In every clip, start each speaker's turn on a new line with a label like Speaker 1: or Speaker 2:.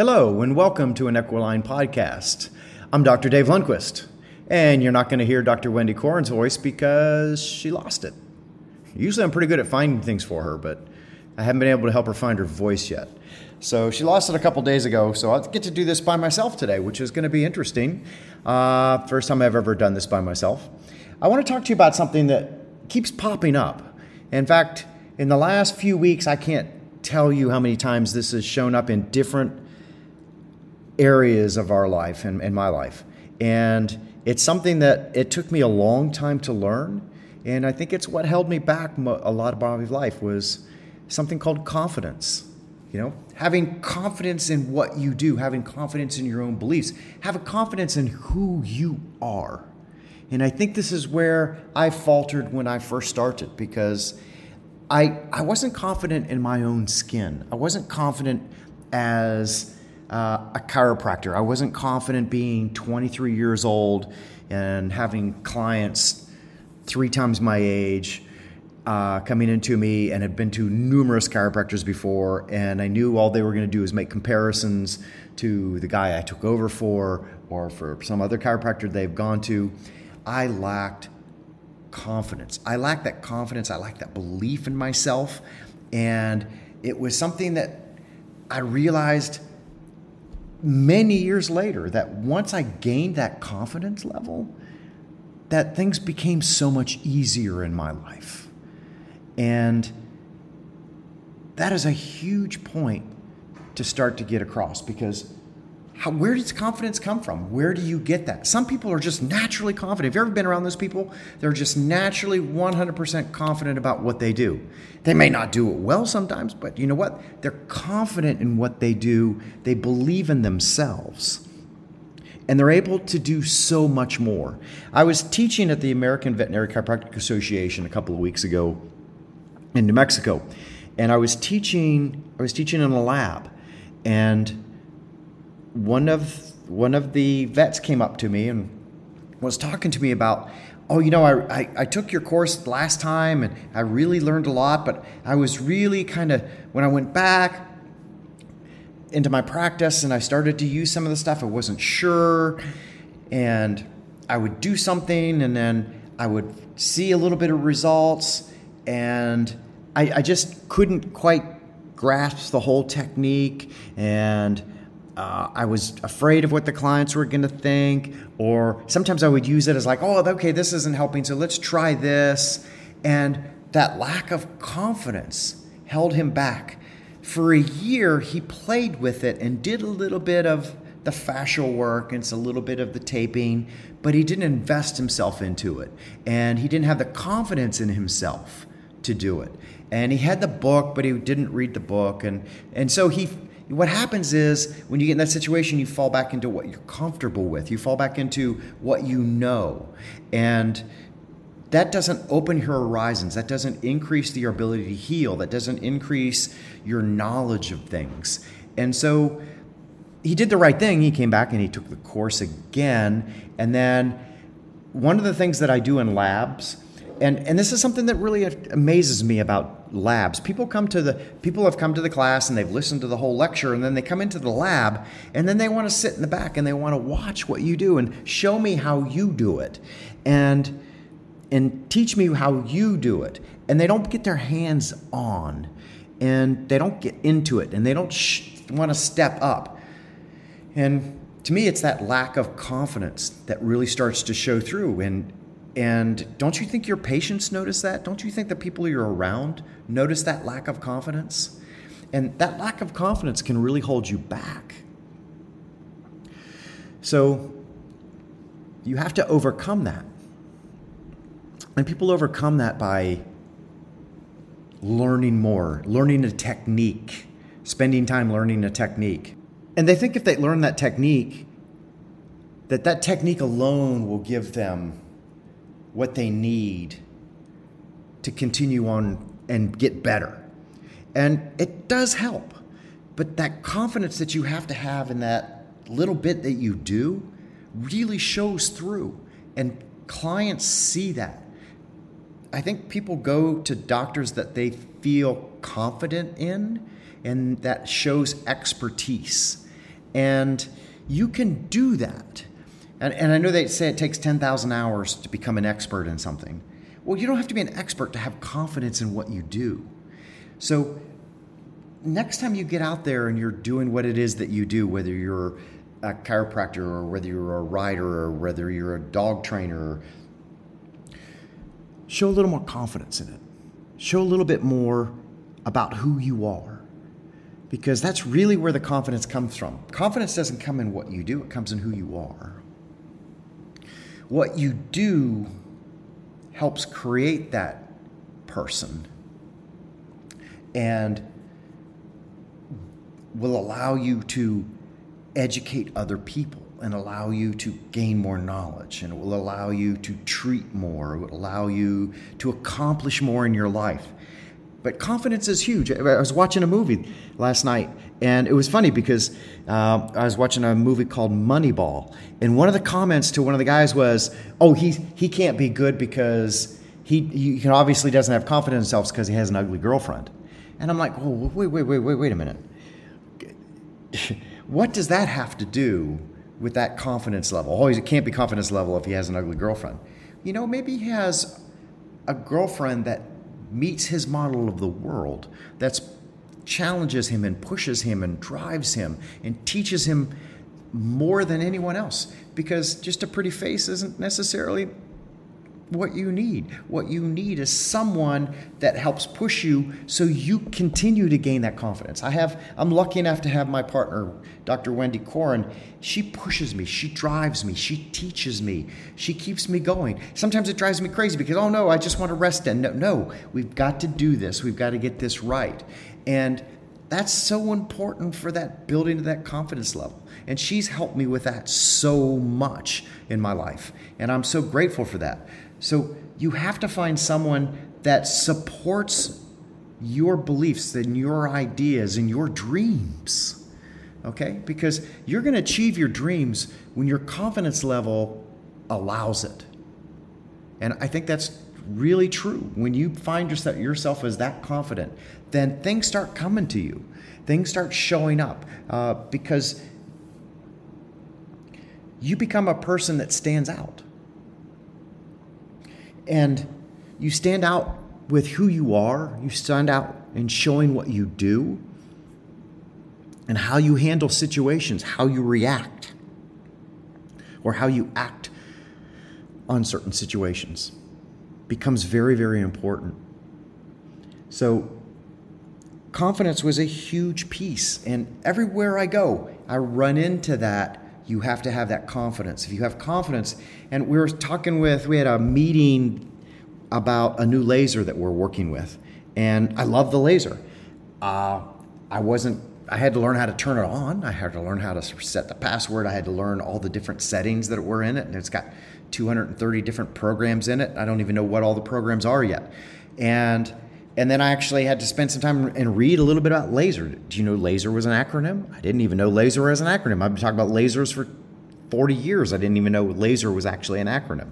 Speaker 1: Hello, and welcome to an Equiline podcast. I'm Dr. Dave Lundquist, and you're not going to hear Dr. Wendy Corn's voice because she lost it. Usually, I'm pretty good at finding things for her, but I haven't been able to help her find her voice yet. So she lost it a couple days ago, so I'll get to do this by myself today, which is going to be interesting. Uh, first time I've ever done this by myself. I want to talk to you about something that keeps popping up. In fact, in the last few weeks, I can't tell you how many times this has shown up in different areas of our life and, and my life. And it's something that it took me a long time to learn. And I think it's what held me back a lot of my life was something called confidence. You know, having confidence in what you do, having confidence in your own beliefs, having confidence in who you are. And I think this is where I faltered when I first started because I, I wasn't confident in my own skin. I wasn't confident as uh, a chiropractor. I wasn't confident being 23 years old and having clients three times my age uh, coming into me and had been to numerous chiropractors before, and I knew all they were going to do is make comparisons to the guy I took over for or for some other chiropractor they've gone to. I lacked confidence. I lacked that confidence. I lacked that belief in myself. And it was something that I realized many years later that once I gained that confidence level, that things became so much easier in my life. And that is a huge point to start to get across because how, where does confidence come from? Where do you get that? Some people are just naturally confident. Have you ever been around those people? They're just naturally 100% confident about what they do. They may not do it well sometimes, but you know what? They're confident in what they do, they believe in themselves. And they're able to do so much more. I was teaching at the American Veterinary Chiropractic Association a couple of weeks ago in New Mexico, and I was teaching. I was teaching in a lab, and one of one of the vets came up to me and was talking to me about oh you know I, I, I, took your course last time and i really learned a lot but i was really kind of when i went back into my practice and i started to use some of the stuff i wasn't sure. And i would do something and then i would see a little bit of results and i, I just couldn't quite grasp the whole technique and uh, I was afraid of what the clients were going to think, or sometimes I would use it as like, oh, okay, this isn't helping, so let's try this. And that lack of confidence held him back. For a year, he played with it and did a little bit of the fascial work and it's a little bit of the taping, but he didn't invest himself into it. And he didn't have the confidence in himself to do it. And he had the book, but he didn't read the book. And, and so he what happens is when you get in that situation, you fall back into what you're comfortable with. You fall back into what you know. And that doesn't open your horizons. That doesn't increase your ability to heal. That doesn't increase your knowledge of things. And so he did the right thing. He came back and he took the course again. And then one of the things that I do in labs and and this is something that really amazes me about labs. People come to the people have come to the class and they've listened to the whole lecture and then they come into the lab and then they want to sit in the back and they want to watch what you do and show me how you do it. And and teach me how you do it. And they don't get their hands on and they don't get into it and they don't sh- want to step up. And to me, it's that lack of confidence that really starts to show through. And and don't you think your patients notice that? Don't you think the people you're around notice that lack of confidence? And that lack of confidence can really hold you back. So you have to overcome that. And people overcome that by learning more, learning a technique, spending time learning a technique. And they think if they learn that technique, that that technique alone will give them what they need to continue on and get better. And it does help. But that confidence that you have to have in that little bit that you do really shows through. And clients see that. I think people go to doctors that they feel confident in, and that shows expertise. And you can do that. And, and I know they say it takes 10,000 hours to become an expert in something. Well, you don't have to be an expert to have confidence in what you do. So, next time you get out there and you're doing what it is that you do, whether you're a chiropractor or whether you're a rider or whether you're a dog trainer, show a little more confidence in it. Show a little bit more about who you are. Because that's really where the confidence comes from. Confidence doesn't come in what you do, it comes in who you are. What you do helps create that person and will allow you to educate other people and allow you to gain more knowledge and it will allow you to treat more it will allow you to accomplish more in your life but confidence is huge i was watching a movie last night and it was funny because uh, i was watching a movie called moneyball and one of the comments to one of the guys was oh he, he can't be good because he, he obviously doesn't have confidence in himself because he has an ugly girlfriend and i'm like oh wait wait wait wait wait a minute what does that have to do with that confidence level? Oh, it can't be confidence level if he has an ugly girlfriend. You know, maybe he has a girlfriend that meets his model of the world, that challenges him and pushes him and drives him and teaches him more than anyone else. Because just a pretty face isn't necessarily what you need. What you need is someone that helps push you so you continue to gain that confidence. I have I'm lucky enough to have my partner, Dr. Wendy Corin. She pushes me, she drives me, she teaches me, she keeps me going. Sometimes it drives me crazy because oh no, I just want to rest and No, no, we've got to do this. We've got to get this right. And that's so important for that building of that confidence level. And she's helped me with that so much in my life. And I'm so grateful for that. So you have to find someone that supports your beliefs and your ideas and your dreams. Okay? Because you're going to achieve your dreams when your confidence level allows it. And I think that's really true. When you find yourself, yourself as that confident, then things start coming to you. Things start showing up uh, because you become a person that stands out and you stand out with who you are, you stand out in showing what you do and how you handle situations, how you react, or how you act on certain situations becomes very, very important. So, confidence was a huge piece. And everywhere I go, I run into that you have to have that confidence. If you have confidence, and we were talking with, we had a meeting about a new laser that we're working with, and I love the laser. Uh, I wasn't, I had to learn how to turn it on. I had to learn how to set the password. I had to learn all the different settings that were in it. And it's got 230 different programs in it. I don't even know what all the programs are yet. And and then I actually had to spend some time and read a little bit about laser. Do you know laser was an acronym? I didn't even know laser was an acronym. I've been talking about lasers for 40 years. I didn't even know laser was actually an acronym.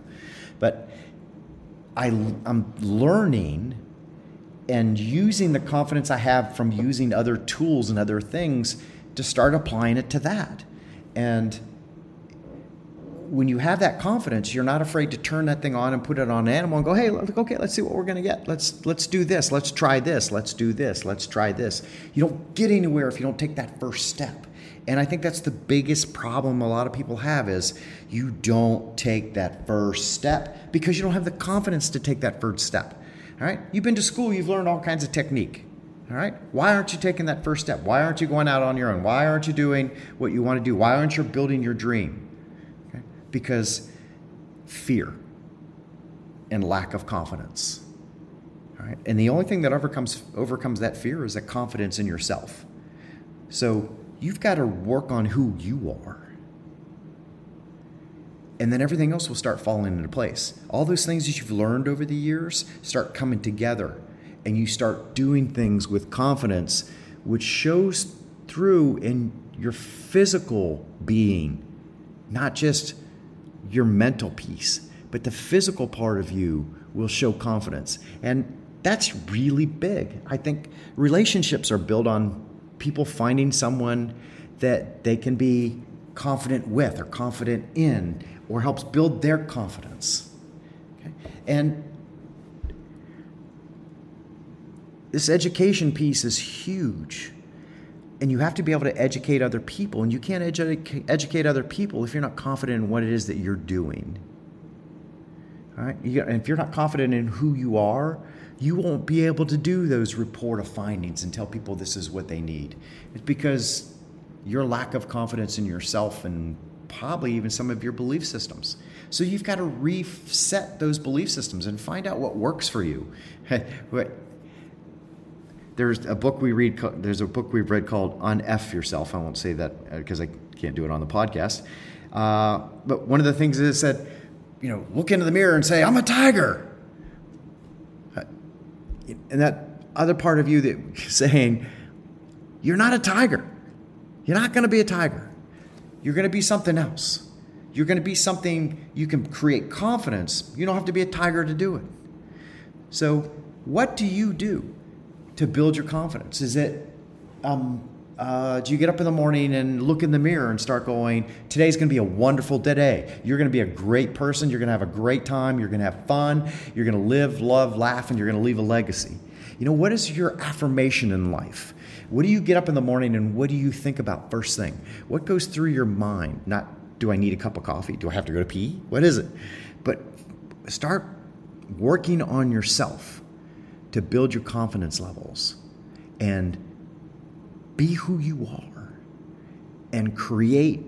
Speaker 1: But I, I'm learning and using the confidence I have from using other tools and other things to start applying it to that. And when you have that confidence, you're not afraid to turn that thing on and put it on an animal and go, hey, look, okay, let's see what we're going to get. Let's let's do this. Let's try this. Let's do this. Let's try this. You don't get anywhere if you don't take that first step. And I think that's the biggest problem a lot of people have is you don't take that first step because you don't have the confidence to take that first step. All right? You've been to school, you've learned all kinds of technique. All right? Why aren't you taking that first step? Why aren't you going out on your own? Why aren't you doing what you want to do? Why aren't you building your dream? Because fear and lack of confidence. Right? And the only thing that overcomes overcomes that fear is a confidence in yourself. So you've got to work on who you are. And then everything else will start falling into place. All those things that you've learned over the years start coming together, and you start doing things with confidence, which shows through in your physical being, not just your mental piece, but the physical part of you will show confidence. And that's really big. I think relationships are built on people finding someone that they can be confident with or confident in or helps build their confidence. Okay? And this education piece is huge. And you have to be able to educate other people. And you can't edu- educate other people if you're not confident in what it is that you're doing. All right? You, and if you're not confident in who you are, you won't be able to do those report of findings and tell people this is what they need. It's because your lack of confidence in yourself and probably even some of your belief systems. So you've got to reset those belief systems and find out what works for you. there's a book we read. There's a book we've read called "Unf Yourself." I won't say that because uh, I can't do it on the podcast. Uh, but one of the things is that you know, look into the mirror and say, "I'm a tiger," uh, and that other part of you that saying, "You're not a tiger. You're not going to be a tiger. You're going to be something else." You're going to be something you can create confidence. You don't have to be a tiger to do it. So, what do you do? To build your confidence? Is it, um, uh, do you get up in the morning and look in the mirror and start going, today's going to be a wonderful day. You're going to be a great person. You're going to have a great time. You're going to have fun. You're going to live, love, laugh, and you're going to leave a legacy. You know, what is your affirmation in life? What do you get up in the morning and what do you think about first thing? What goes through your mind? Not, do I need a cup of coffee? Do I have to go to pee? What is it? But start working on yourself to build your confidence levels and be who you are and create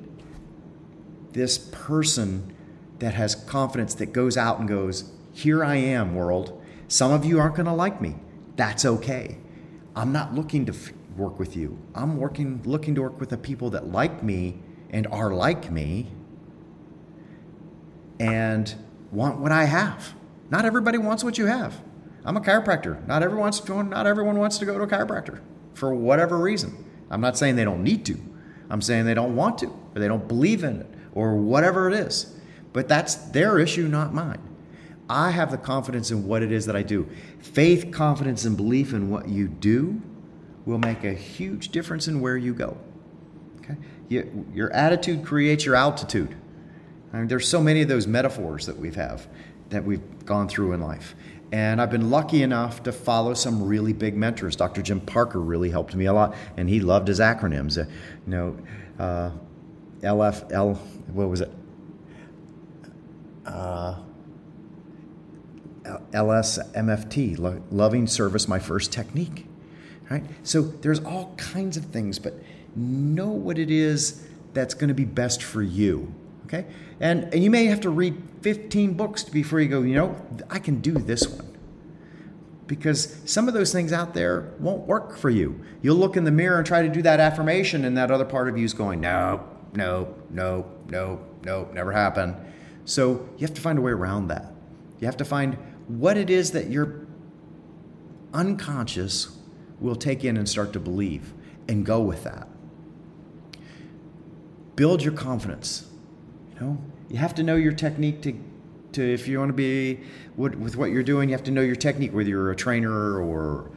Speaker 1: this person that has confidence that goes out and goes, Here I am, world. Some of you aren't going to like me. That's okay. I'm not looking to f- work with you. I'm working, looking to work with the people that like me and are like me and want what I have. Not everybody wants what you have. I'm a chiropractor. Not everyone wants to, not everyone wants to go to a chiropractor for whatever reason. I'm not saying they don't need to. I'm saying they don't want to or they don't believe in it or whatever it is. But that's their issue, not mine. I have the confidence in what it is that I do. Faith, confidence, and belief in what you do will make a huge difference in where you go. Okay? You, your attitude creates your altitude. I mean, there's so many of those metaphors that we've have that we've gone through in life. And I've been lucky enough to follow some really big mentors. Dr. Jim Parker really helped me a lot, and he loved his acronyms. Uh, you know, uh, LFL, what was it? Uh, LSMFT, lo- loving service, my first technique. Right? So there's all kinds of things, but know what it is that's going to be best for you. Okay? And, and you may have to read 15 books before you go, you know, I can do this one. Because some of those things out there won't work for you. You'll look in the mirror and try to do that affirmation, and that other part of you is going, no, no, no, no, no, never happen. So you have to find a way around that. You have to find what it is that your unconscious will take in and start to believe and go with that. Build your confidence know, you have to know your technique to, to if you want to be with, with what you're doing, you have to know your technique, whether you're a trainer or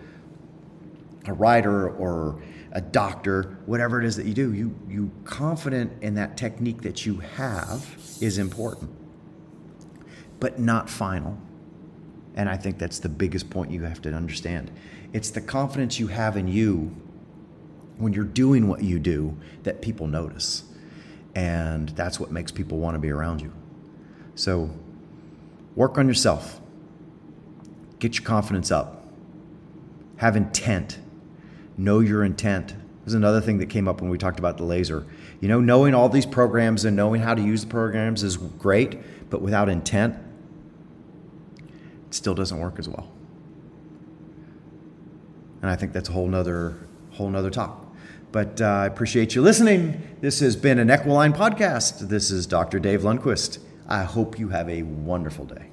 Speaker 1: a writer or a doctor, whatever it is that you do, you you confident in that technique that you have is important, but not final. And I think that's the biggest point you have to understand. It's the confidence you have in you when you're doing what you do that people notice. And that's what makes people want to be around you. So work on yourself, get your confidence up, have intent, know your intent. There's another thing that came up when we talked about the laser. You know, knowing all these programs and knowing how to use the programs is great, but without intent, it still doesn't work as well. And I think that's a whole nother whole nother talk. But uh, I appreciate you listening. This has been an Equiline podcast. This is Dr. Dave Lundquist. I hope you have a wonderful day.